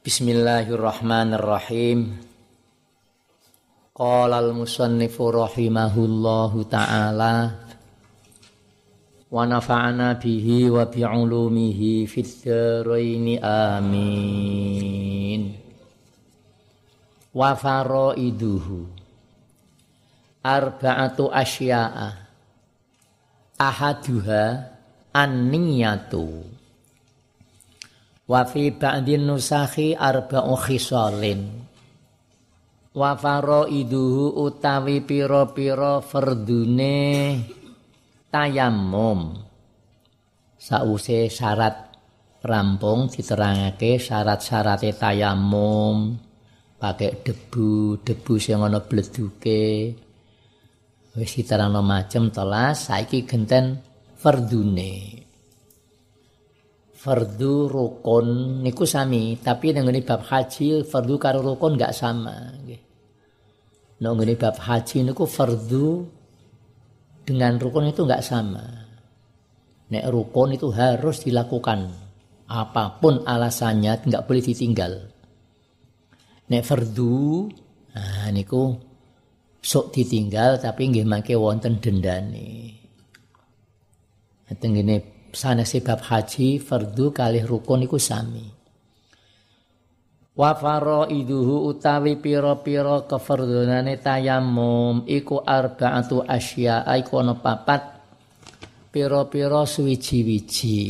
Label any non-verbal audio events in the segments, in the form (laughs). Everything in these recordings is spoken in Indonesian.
Bismillahirrahmanirrahim. Qala al-musannifu rahimahullahu ta'ala wa nafa'ana bihi wa bi'ulumihi fid dharain amin. Wa faraiduhu arba'atu asya'a ahaduha an-niyatu Wa fi ba'din nusakhi arba'u khisalin. Wa faraiduhu utawi pira-pira fardune tayammum. Sause syarat rampung diterangake syarat-syarate tayamum pakai debu, debu sing ana bleduke. Wis diterangno macem telas saiki genten fardune fardu rukun niku sami tapi dengan bab haji fardu karo rukun enggak sama nggih. Nang bab haji niku fardu dengan rukun itu enggak sama. Nek rukun itu harus dilakukan. Apa pun alasannya enggak boleh ditinggal. Nek fardu nah niku sok ditinggal tapi nggih mangke wonten dendane. Tengene sanes sebab haji fardu kalih rukun iku sami. Wa faraiduhu utawi pira-pira kefardunane tayammum iku arba'atu asya iku ana papat pira-pira suwiji-wiji.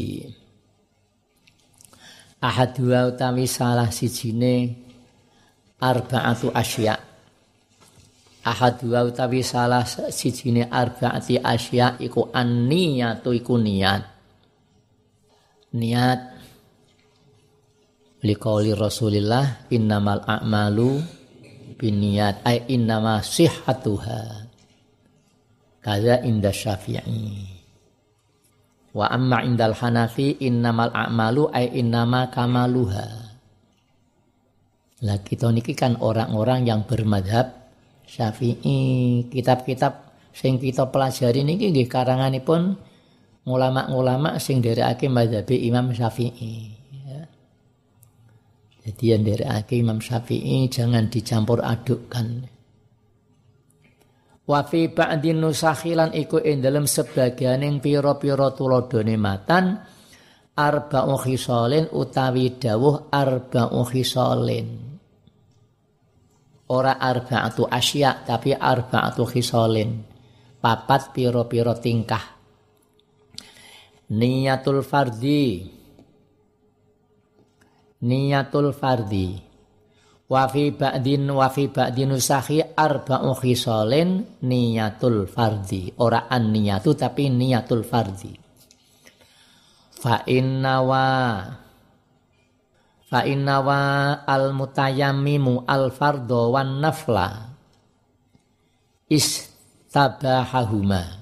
Ahadua utawi salah sijine arba'atu asya. Ahadua utawi salah sijine arba'ati asya iku anniyatu iku niat niat. Liqauli Rasulillah innamal a'malu biniat ay innama sihhatuha. Kaza inda syafi'i. Wa amma indal hanafi innamal a'malu ay innama kamaluha. Lah kita niki kan orang-orang yang bermadhab syafi'i. Kitab-kitab sing kita pelajari niki nggih karanganipun ulama-ulama sing nderekake mazhab Imam Syafi'i ya. Jadi yang Imam Syafi'i jangan dicampur adukkan. Wa fi ba'din nusakhilan iku ing dalem sebagianing pira-pira tuladhane matan arba'u khisalin utawi dawuh arba'u khisalin. Ora arba'atu asya tapi arba'atu khisalin. Papat pira-pira tingkah niyatul fardi. Niyatul fardi. Wa fi ba'din wa fi ba'din usahi arba'u khisalin niyatul fardi. Ora an niyatu tapi niyatul fardi. Fa inna wa fa inna wa al mutayammimu al fardo wan nafla. Istabahahuma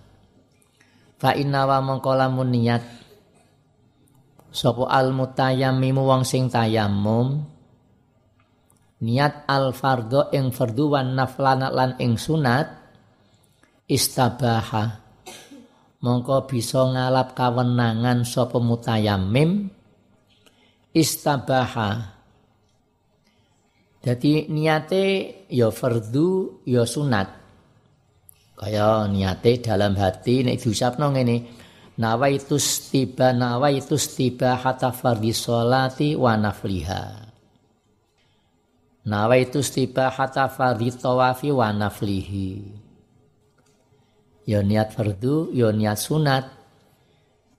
Fa inna wa mongko lamun niat. Sapa al mutayammim wong sing tayammum. Niat al fardho ing fardu wan naflana lan ing sunat. Istabaha. Mongko bisa ngalap kawenangan sapa mutayammim. Istabaha. Jadi niate ya fardu ya sunat kaya niate dalam hati nek diucapno ngene nawaitu tiba nawaitu tiba hatta fardhi sholati wa nafliha. Nawaitu tiba hatta fardhi tawafi wa naflihi. Ya niat fardu ya niat sunat.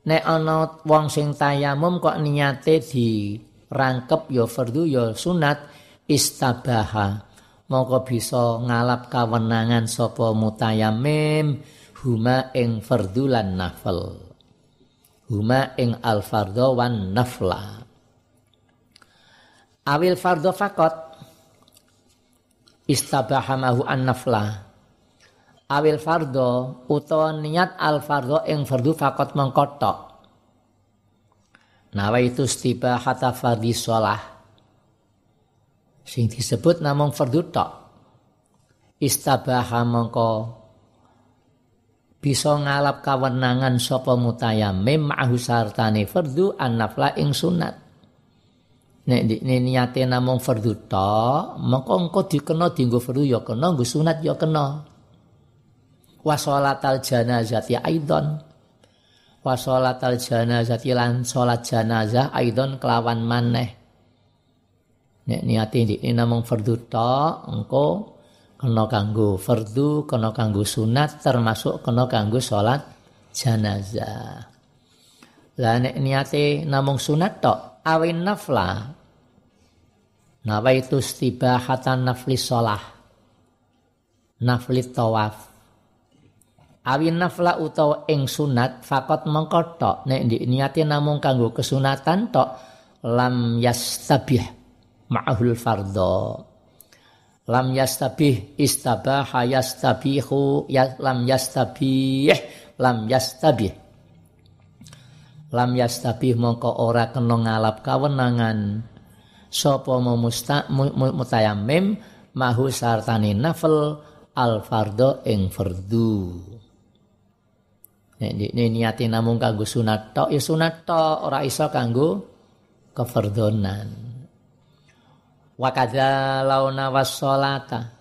Nek ana wong sing tayamum kok niate dirangkep ya fardu ya sunat istabaha mongko bisa ngalap kawenangan sapa mutayamim huma ing fardhu lan nafal huma ing al wan nafla. Awil fardhu fakot istabahamahu an nafla. Awil fardhu utawa niat al ing fardhu fakot mengkotok. Nawaitu istibahata fardhi sholah sing disebut namung fardhu tok. Istabaha mongko bisa ngalap kawenangan sapa mutayamim ma'hu sartane fardhu an-nafla ing sunat. Nek dikne niate namung fardhu tok mengko engko dikena dienggo fardhu ya kena nggo sunat ya kena. Wa sholatal janazati aidon. Wa sholatal janazati lan salat janazah aidon kelawan maneh nek niate dikne namung fardhu tok engko kena kanggo fardhu kena kanggo sunat termasuk kena kanggo salat janazah lah nek niate namung sunat tok awin nafla Nawaitu istibahatan nafli sholah. Nafli tawaf. Awin nafla utawa ing sunat fakot mengkotok nek di niati namung kanggo kesunatan tok lam yastabih ma'hul fardo. Lam yastabih istabaha yastabihu ya, lam yastabih lam yastabih. Lam yastabih mongko ora kena ngalap kawenangan sapa musta mutayammim mahu sartane nafel al fardo ing fardu nek ini niati namung kanggo sunat tok ya sunat tok ora iso kanggo kefardonan wa kadza launa wassalata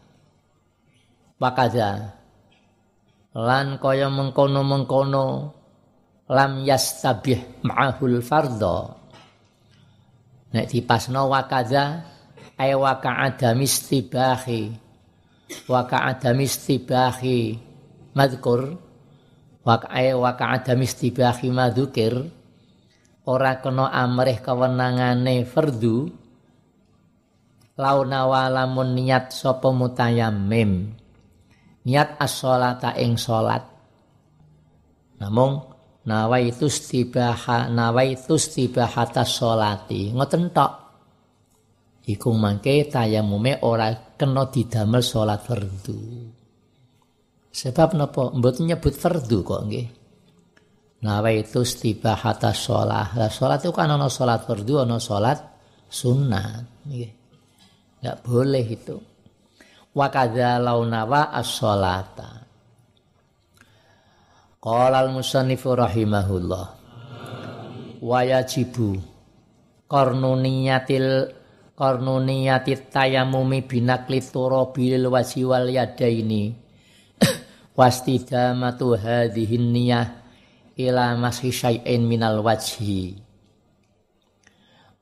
wa kadza. Lan kaya mengkono-mengkono lam yastabih ma'ahul fardho Nek dipasno wakaza ay waka adam istibahi waka adam istibahi madkur waka ay waka adam istibahi madukir ora kena amrih kewenangane fardu launa walamun niat sapa mutayammim niat as-sholata ing salat namung nawaitu istibaha nawaitu istibahata sholati ngoten tok. Iku mangke tayamume ora kena didamel salat fardu. Sebab napa mboten nyebut fardu kok nggih. Nawaitu istibahata sholat lah sholat itu kan ana sholat fardu ana sholat sunat nggih enggak boleh itu. Wa kadza launawa as-sholata Qala al-musannifu rahimahullah. Wa yajibu qarnuniyatil qarnuniyatit tayamumi binakli turabil wasi wal yadaini. (coughs) Wastidamatu hadhihin niyah ila mashi syai'in minal wajhi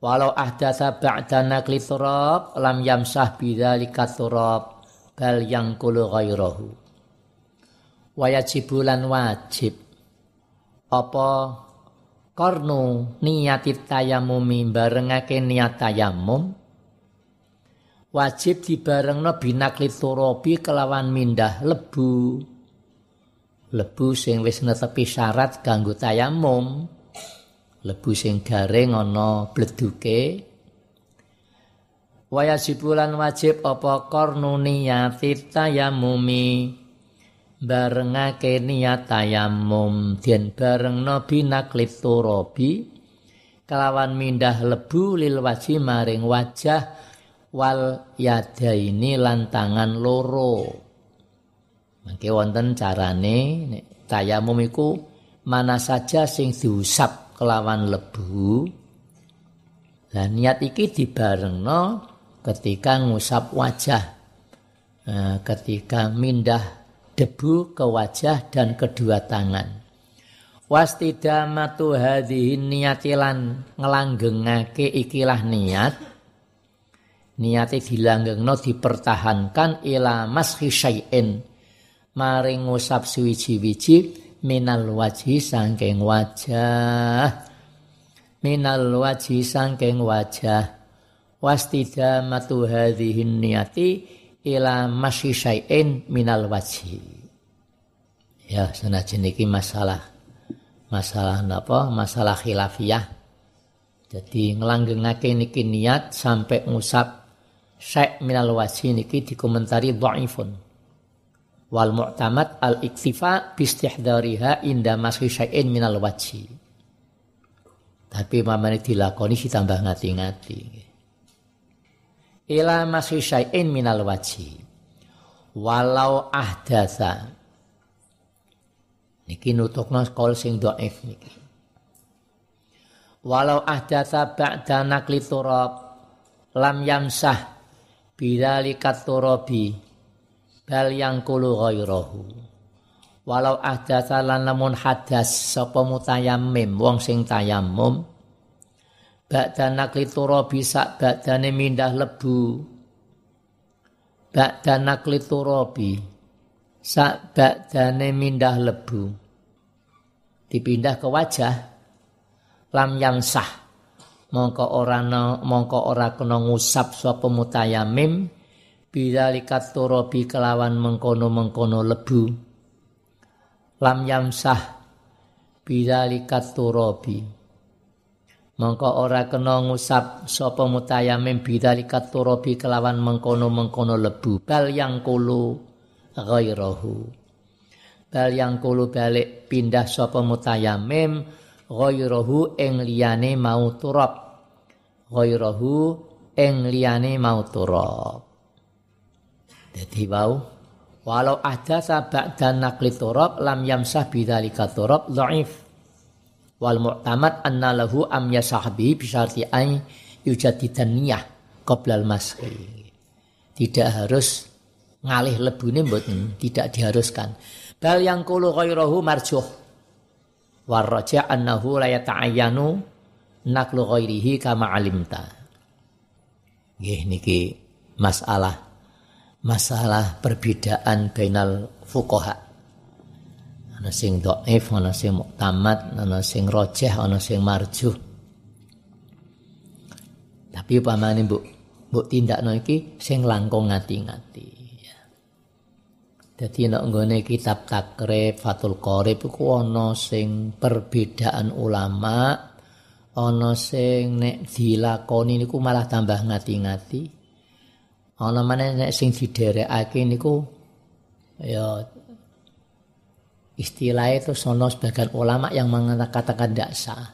walau ahdatha ba'da nakli turab lam yamsah bidzalika turab bal yangkulu ghairahu wayajibulan wajib. Apa? Karnu niati tayamumi barengake niat tayamum wajib dibarengno binakli turabi kelawan mindah lebu. Lebu sing wis netepi syarat kanggo tayamum lebu sing garing ana bleduke. Wayajibulan wajib apa karnu niati tayamumi. Barengake niat tayamum. Den barengno binaklit turabi. Kelawan mindah lebu lil waji maring wajah. Wal yadaini lan tangan loro. Mangke wonten carane tayamum iku mana saja sing diusap kelawan lebu dan niat iki dibarengno ketika ngusap wajah nah, ketika mindah debu ke wajah dan kedua tangan. Wastidamatu hadhihi niyatilan ngelanggengake ikilah niat. Niate dilanggengno dipertahankan ila mashi syai'in maring ngusap suwiji-wiji minal wajhi sangking wajah. Minal wajhi sangking wajah. Wastidamatu hadhihi niyati ila masyi syai'in minal wajhi. Ya, senajan iki masalah masalah napa? Masalah khilafiyah. Jadi nglanggengake niki niat sampai ngusap syai' minal wajhi niki dikomentari dhaifun. Wal mu'tamad al iktifa bi istihdariha inda masyi syai'in minal wajhi. Tapi mamane dilakoni ditambah ngati-ngati. Ila masih syai'in minal wajhi. Walau ahdasa niki nutukna kol sing dhaif niki. Walau ahdasa ba'da nakli turab lam yamsah bidzalika turabi bal yang kulu ghairahu walau ahdatsa lan lamun hadas sapa mutayammim? Wong sing tayammum. Ba'da nakli turabi sak ba'dane mindah lebu. Ba'da nakli turabi sak ba'dane mindah lebu. Dipindah ke wajah lam yamsah mongko ora mongko ora kena ngusap sapa mutayamim bidzalikat turabi kelawan mengkono-mengkono lebu lam yamsah bidzalikat turabi mongko ora kena ngusap sapa mutayamim bidzalikat turabi kelawan mengkono-mengkono lebu. Bal yang kulu ghairahu. Bal yang kulu balik pindah sapa mutayamim ghairahu ing liyane mau turab. Ghairahu ing liyane mau turab dadi wau walau ada sabak dan nakli turab lam yamsah bidzalika turab dhaif wal mu'tamad anna lahu am yasahbi bisyarti ay yujadidan niyah qabla al mashi tidak harus ngalih lebune mboten tidak diharuskan. Bal yang kulu ghairahu marjuh warraja annahu la yata'ayyanu naklu ghairihi kama alimta. Nggih niki masalah masalah perbedaan bainal fuqaha. Ana sing dhaif, ana sing muktamad, ana sing rajih, ana sing marjuh. Tapi upamane mbok mbok tindakno iki sing langkung ngati-ngati. Jadi nek nggone kitab takrib Fatul Qorib iku ana sing perbedaan ulama, ana sing nek dilakoni niku malah tambah ngati-ngati. Ana maneh nek sing diderekake niku ya istilah itu sono sebagian ulama yang mengatakan tidak sah.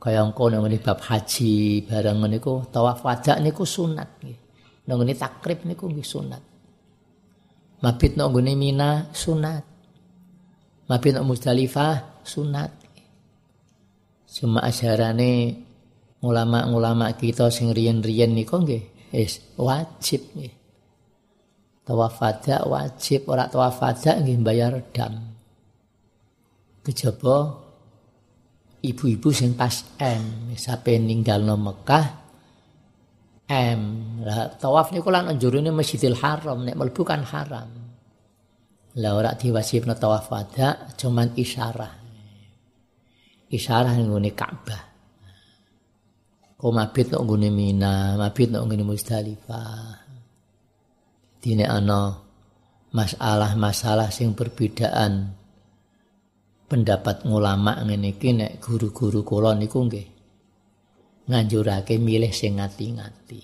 Kaya engko nang bab haji barang niku tawaf wada niku sunat nggih. Nang takrib niku nggih sunat. Mabit gune Mina sunat. Mabit nak Musdalifah sunat. Cuma ajarane ulama-ulama kita sing riyen-riyen niku nggih wis wajib nggih. Tawaf wajib, ora tawaf nggih bayar dam. Kejaba ibu-ibu sing pas M sampai ninggal no Mekah M. Lah tawaf niku lan njurune Masjidil Haram nek mlebu kan haram. Lah ora diwajibno tawaf wada cuman isyarah. Isyarah ngene Ka'bah. Kok mabit ngene Mina, mabit nek ngene Musdalifah. Dine ana masalah-masalah sing perbedaan pendapat ulama ngene iki nek guru-guru kula niku nggih nganjurake milih sing ngati-ngati.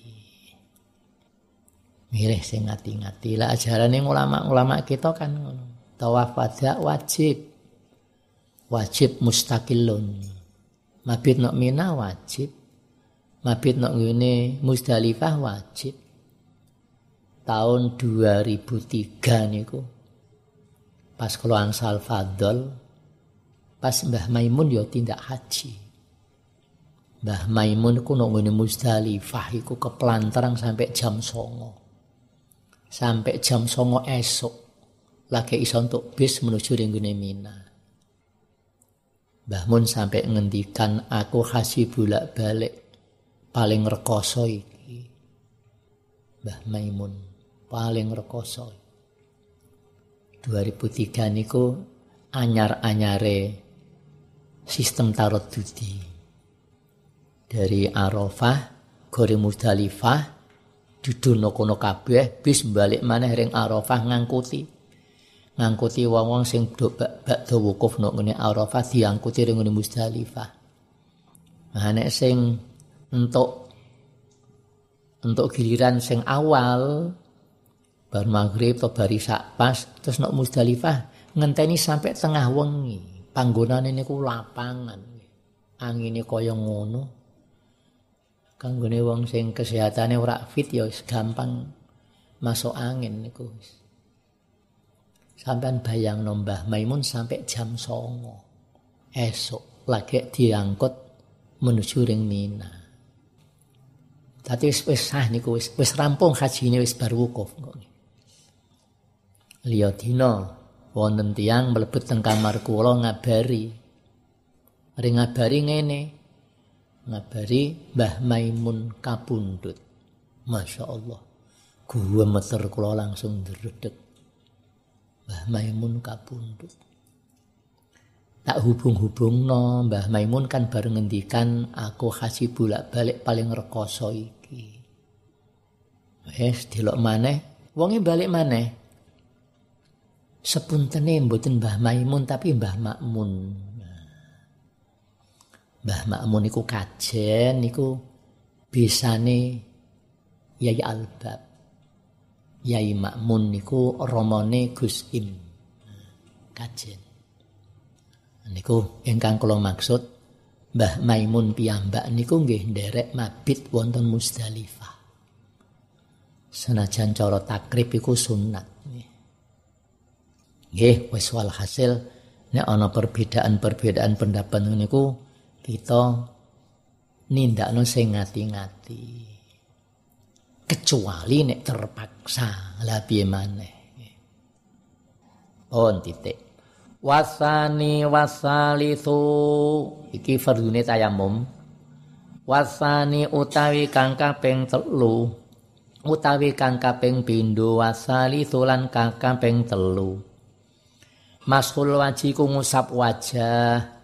Milih sing ngati-ngati. Lah ajarane ulama-ulama kita kan ngono. Tawaf wada wajib. Wajib mustaqillun. Mabit nok Mina wajib. Mabit nok ngene Musdalifah wajib. Tahun 2003 niku. Pas kula angsal fadl pas Mbah Maimun yo tindak haji. Mbah Maimun ku nang ngene Muzdalifah iku keplantarang sampai jam songo. Sampai jam songo esok lagi iso untuk bis menuju ringgune Mina. Mbah Mun sampai ngendikan aku kasih bolak balik paling rekoso iki. Mbah Maimun paling rekoso. 2003 niku anyar-anyare sistem tarot dudi dari Arafah gore Muzdalifah didono kono kabeh bis balik maneh ring Arafah ngangkuti ngangkuti wong-wong sing bak do wukuf nok ngene Arafah diangkuti ring ngene Muzdalifah nah sing entuk untuk giliran sing awal bar maghrib atau bari pas terus nok Muzdalifah ngenteni sampai tengah wengi. Panggonane niku lapangan. Angine kaya ngono. Kanggone wong sing kesehatane ora fit ya gampang masuk angin niku sampean bayang nombah Maimun sampai jam songo. Esok lagi diangkut menuju ring Mina Dadi wis wis sah niku wis wis rampung hajine wis bar wukuf. Liya dina wonten tiyang mlebet teng kamar kula ngabari. Mari ngabari ngene. Ngabari Mbah Maimun kapundhut. Masya Allah. Gua meter kula langsung dredeg. Mbah Maimun kapundhut. Tak hubung-hubung no, Mbah Maimun kan bareng ngendikan aku haji bolak-balik paling rekoso Wes delok maneh, wonge balik maneh. Sepuntene mboten Mbah Maimun tapi Mbah Makmun. Mbah Makmun iku kajen niku bisane Yai Albab. Yai Makmun niku romone Gus Im. Kajen. Niku ingkang kula maksud Mbah Maimun piyambak niku nggih nderek mabit wonten Musdalifah. Senajan cara takrib iku sunat. Nggih, wis walhasil nek ana perbedaan-perbedaan pendapat niku kita nindakno sing ngati-ngati. Kecuali nek terpaksa, lah piye maneh. Pun titik. Wasani wasalisu iki fardune tayamum. Wasani utawi kang kaping telu utawi kang kaping pindho wasalisu lan kang kaping telu. Mashul waji ku ngusap wajah.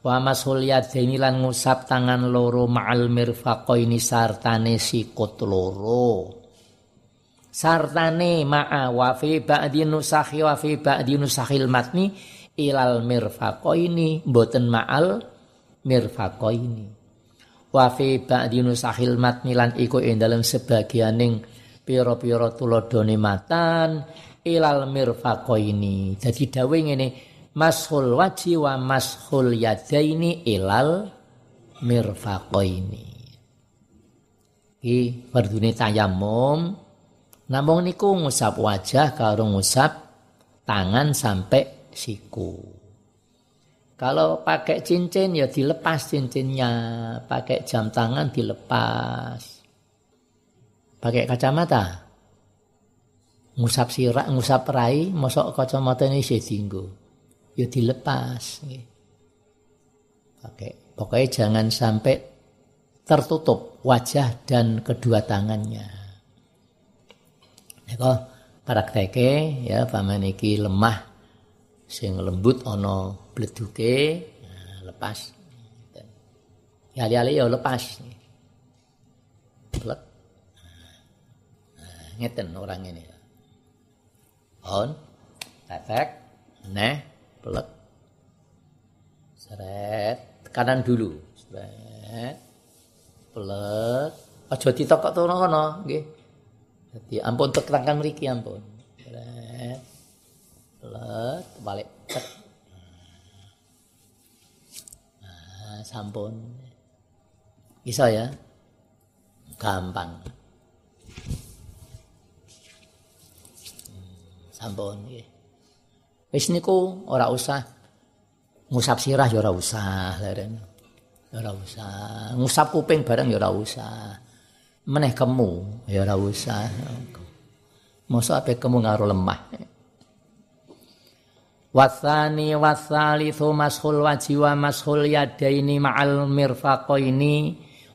Wa mashul yadaini lan ngusap tangan loro ma'al mirfaqaini sartane sikut loro. Sartane ma'a wa fi ba'di nusakhi wa fi ba'di nusakhil matni ilal mirfaqaini mboten ma'al mirfaqaini. Wa fi ba'di nusakhil matni lan iku ing dalem sebagianing pira-pira tuladhane matan ilal mirfaqaini. Jadi dawe ngene mashul waji wa mashul yadaini ilal mirfaqaini. Iki fardune tayamum. Namung niku ngusap wajah karo ngusap tangan sampai siku. Kalau pakai cincin ya dilepas cincinnya, pakai jam tangan dilepas. Pakai kacamata ngusap sirak, ngusap rai, mosok kacamata ini sih tinggu. Ya dilepas. Pakai. Pokoknya jangan sampai tertutup wajah dan kedua tangannya. Eko prakteke ya paman iki lemah sing lembut ana bleduke nah, lepas. Ya ali-ali ya lepas. Plek. Nah, ngeten orang ini on tetek neh pelek seret kanan dulu seret pelek aja ditokok to ngono nggih dadi ampun tek tangan mriki ampun pelek balik tek nah sampun bisa ya gampang sampun nggih. Wis niku ora usah ngusap sirah ya ora usah leren. Ya ora usah. Ngusap kuping bareng ya ora usah. Meneh kemu ya ora usah. Mosok ape kemu ngaro lemah. Wasani wasalithu mashul waji wa mashul yadaini ma'al mirfaqaini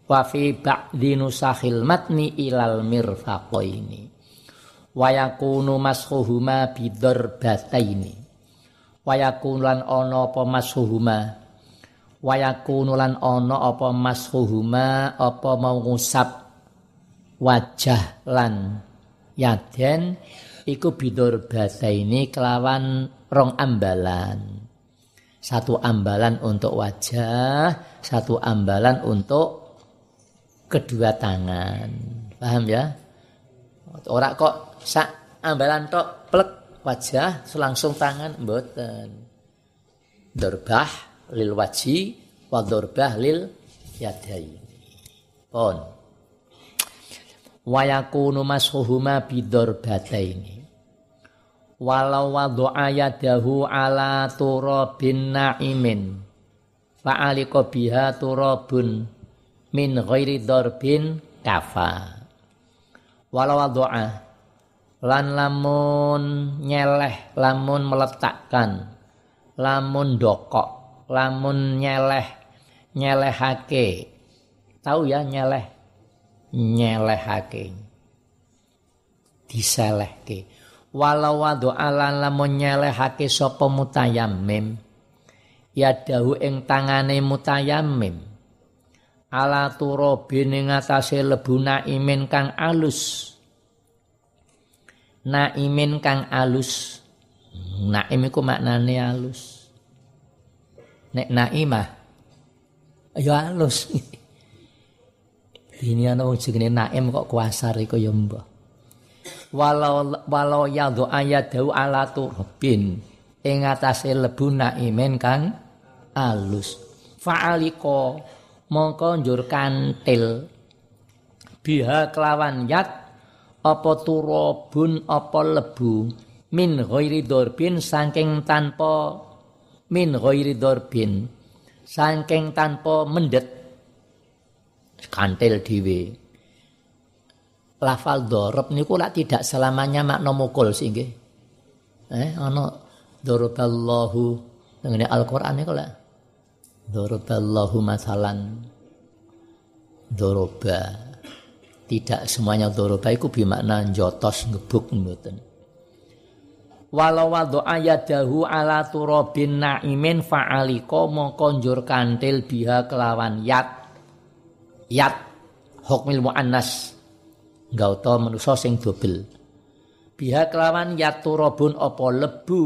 wa fi ba'di nusakhil matni ilal mirfaqaini. Wayakunu mashuhuma bidarbataini wayakunu lan ana apa mashuhuma wayakunu lan ana apa mashuhuma apa mau ngusap wajah lan yaden? Iku bidarbataini kelawan rong ambalan. Satu ambalan untuk wajah satu ambalan untuk kedua tangan. Paham ya? Ora kok sak ambalan tok plek wajah selangsung tangan mboten. Dorbah lil waji wa dorbah lil yadai. Pon. Wa yakunu mashuhuma bidorbataini walau wadu'a yadahu ala turabin na'imin. Fa'alika biha turabun min ghairi darbin kafa. Walau doa lan lamun nyeleh lamun meletakkan lamun dokok lamun nyeleh nyelehake. Tahu ya nyeleh? Nyelehake. Diselehke walau wadu ala lamun nyelehake sapa mutayammim. Ya dahu ing tangane mutayammim. Ala turabin ing atase lebu naimin kang alus. Naimin kang alus. Naim iku maknane alus. Nek naimah ya alus. (laughs) Ini ana wong jenenge naim kok kuasar iku ya mbah walau walau yadhu ayadahu ala turabin ing atase lebu naimin kang alus. Fa'aliko mongko njur kantil. Biha kelawan yat apa turabun apa lebu. Min ghairi dorbin saking tanpa min ghairi dorbin saking tanpa mendet. Kantil dhewe lafal dorob niku lak tidak selamanya makna mukul sih nggih eh ana doroballahu dengan Al-Qur'an niku lak Doroballahu masalan doroba. Tidak semuanya doroba itu bermakna jotos ngebuk mboten. Walau wadu ayadahu ala turabin na'imin fa'aliko mongko njur kantil biha kelawan yat. Yat hukmil mu'annas. Gauta manusa sing dobel. Biha kelawan yat turabun apa lebu?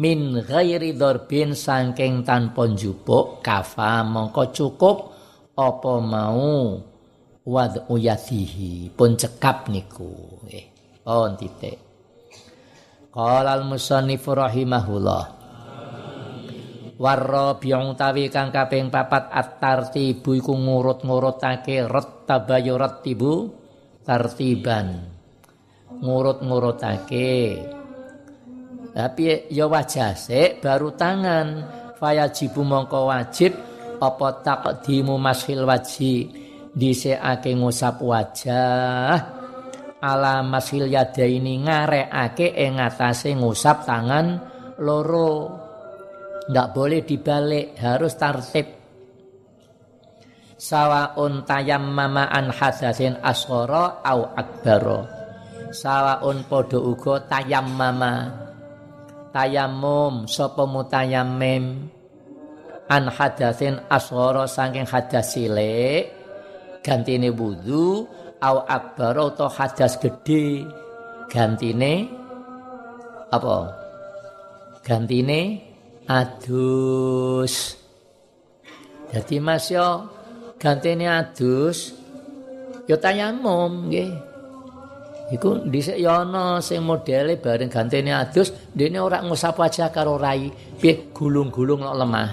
Min ghairi darbin saking tanpa njupuk kafa mongko cukup apa mau? Wad uyasihi pun cekap niku. Eh pon titik qala al musannif rahimahullah. Warra biung tawi kang kaping papat at-tartibu iku ngurut-ngurutake rattabayu rattibu tartiban ngurut-ngurutake. Tapi ya wajah sik baru tangan. Fayajibu mongko wajib apa taqdimu mashil waji? Dhisikake ngusap wajah. Ala masil yada ini ngarekake ing ngatasé ngusap tangan loro. Ndak boleh dibalik harus tertib sawaun tayammama an hadatsin asghara au akbaro sawaun padha uga tayammama. Tayamum sapa mutayammim? An hadatsin asghara saking hadas cilik gantine wudu au akbar atau hadas gede gantine apa? Gantine adus. Jadi mas yo gantine adus yo tayamum nggih Iku dhisik ya ana sing modele bareng gantene adus, dene ora ngusap wajah karo rai, piye gulung-gulung nok lemah.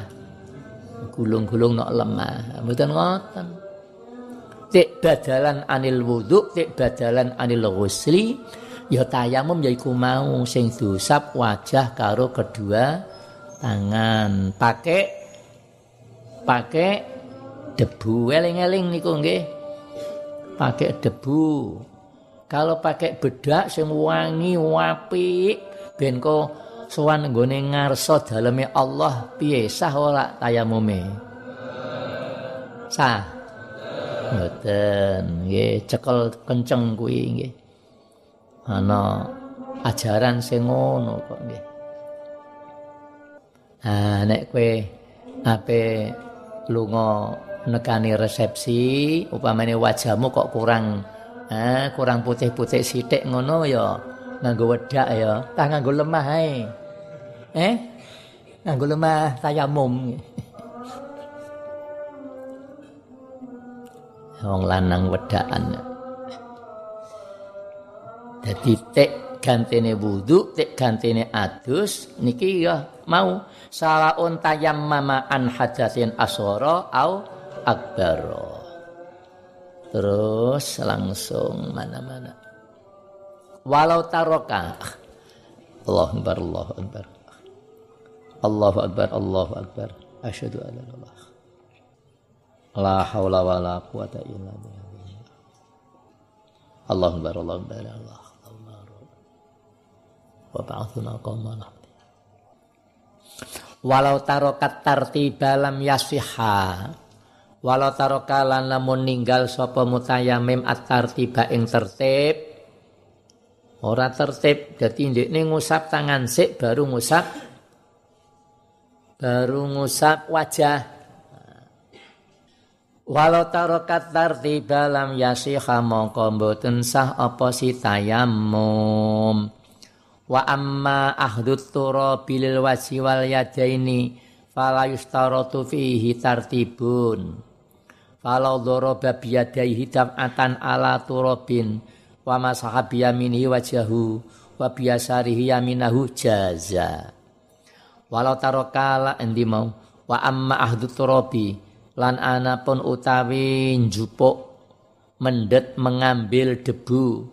Gulung-gulung nok lemah. Mboten ngoten. Tik badalan anil wudu, tik badalan anil ghusli, ya tayamum yaiku mau sing diusap wajah karo kedua tangan. Pakai pakai debu eling-eling niku nggih. Pakai debu. Kalau pakai bedak sing wangi apik ben ko sowan nggone ngarsa daleme Allah piye sah ora tayamume? Sah. Mboten, nggih cekel kenceng kuwi nggih. Ana ajaran sing ngono kok nggih. Ah nek ape lunga nekani resepsi upamane wajahmu kok kurang Ah, kurang putih-putih sithik ngono ya nganggo wedak ya. Tah nganggo lemah ae. Eh? Nganggo lemah tayamum. Wong lanang wedakan. Dadi tek gantene wudu, tek gantene adus niki ya mau salaun tayammama an hadatsin asghara au akbara. Terus langsung mana-mana. Walau taroka. Allah Akbar, Allah Akbar. Allahu Akbar, Allahu Akbar. Asyhadu an la ilaha La haula wala quwata illa billah. Allahu akbar Allahu akbar Allah wa ba'athuna qawmana walau tarokat tartiba lam yasiha walau taroka lan lamun ninggal sapa mutayamim at tartiba ing tertib ora tertib dadi ndekne ngusap tangan sik baru ngusap baru ngusap wajah Walau tarokat tartiba lam yasiha mongko mboten sah apa si tayamum. Wa amma ahdut turabi lil wajhi wal yadaini fala yustaratu fihi tartibun. Falau daraba biyadaihi dam'atan ala turabin wa masaha biyaminihi wajahu wa biyasarihi yaminahu jaza. Walau tarokala endi mau wa amma ahdut turabi lan anapun utawi njupuk mendet mengambil debu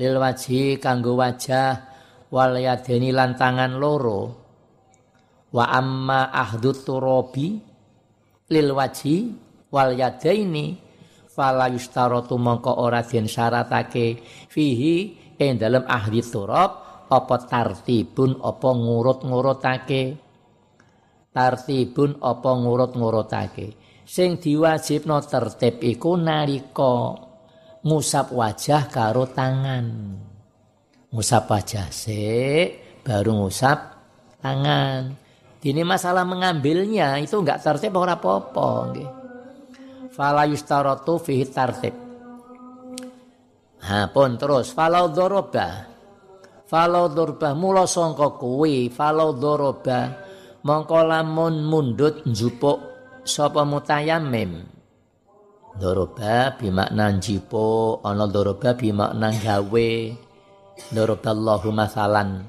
lil wajhi kanggo wajah wal yadeni lan loro wa amma ahdut turabi lil waji wal yadaini fala yustaratu mongko ora den syaratake fihi ing dalem ahdi turab apa tartibun apa ngurut-ngurutake tartibun apa ngurut-ngurutake sing diwajibno tertib iku nalika ngusap wajah karo tangan ngusap wajah sik, baru ngusap tangan. Ini masalah mengambilnya itu enggak tertib ora apa-apa nggih. Fala yustaratu fihi tartib. Ha pun terus falau doroba. Falau doroba mula sangka kuwi falau doroba mongko lamun mundut njupuk sapa mutayamim. Doroba bimakna jipo, ana doroba bimakna gawe. Doroballahu masalan.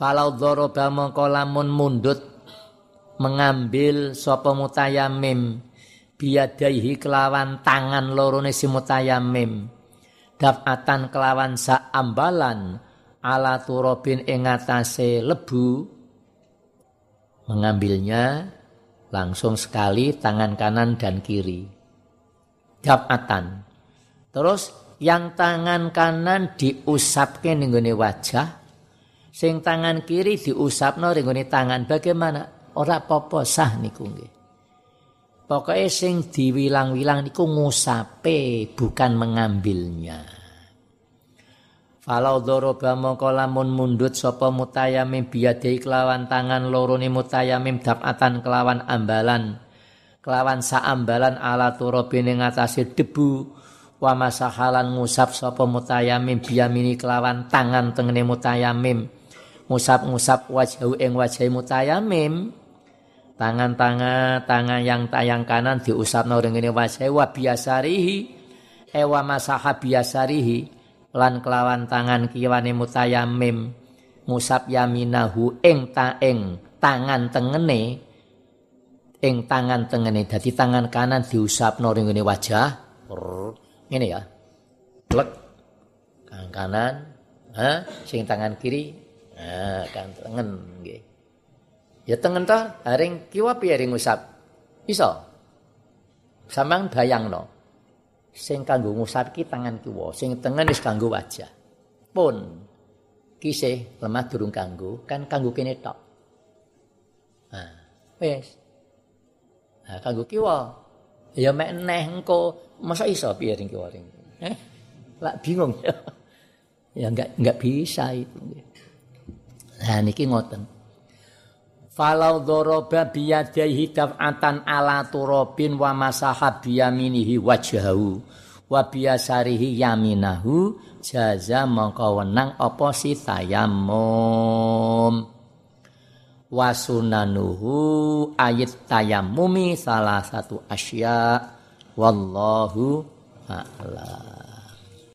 Falau doroba mongko lamun mundut mengambil sapa mutayamim biadaihi kelawan tangan lorone si mutayamim dapatan kelawan sa ambalan ala turobin ing lebu. Mengambilnya langsung sekali tangan kanan dan kiri. Dapatan terus yang tangan kanan diusapke ning wajah sing tangan kiri diusapno ning tangan. Bagaimana? Ora apa-apa sah niku nggih pokoke sing diwilang-wilang niku ngusape bukan mengambilnya. Falau doroba mongko lamun mundut sapa mutayamim biadai kelawan tangan lorone mutayamim dapatan kelawan ambalan kelawan saambalan ala turobi ing debu wa masahalan ngusap sapa mutayamim biyamini kelawan tangan tengene mutayamim. Ngusap-ngusap wajhu ing wajah mutayamim tangan-tangan tangan yang tayang kanan diusapno rengene wajah wa biasarihi e wa masaha biasarihi lan kelawan tangan kiwane mutayamim ngusap yaminahu ing ta ing tangan tengene ing tangan tengene dadi tangan kanan diusapno rengene wajah ini ya. Plek. Tangan kanan, ha, sing tangan kiri, nah, kan tengen nggih. Ya tengen ta, haring kiwa piye ring ngusap? Iso. Samang bayangno. Sing kanggo ngusap ki tangan kiwa, sing tengen wis kanggo wajah. Pun kisih lemah durung kanggo, kan kanggo kene tok. Nah, wis. Nah, kanggo kiwa. Ya mek neh engko masa iso piye ring kiwa ring eh lak bingung (laughs) ya enggak enggak bisa itu nah niki ngoten falau doroba biyadaihi daf'atan ala turabin wa masaha biyaminihi wajhahu wa biyasarihi yaminahu jaza mongko wenang apa si wasunanuhu ayat tayammumi salah satu asya. Wallahu a'lam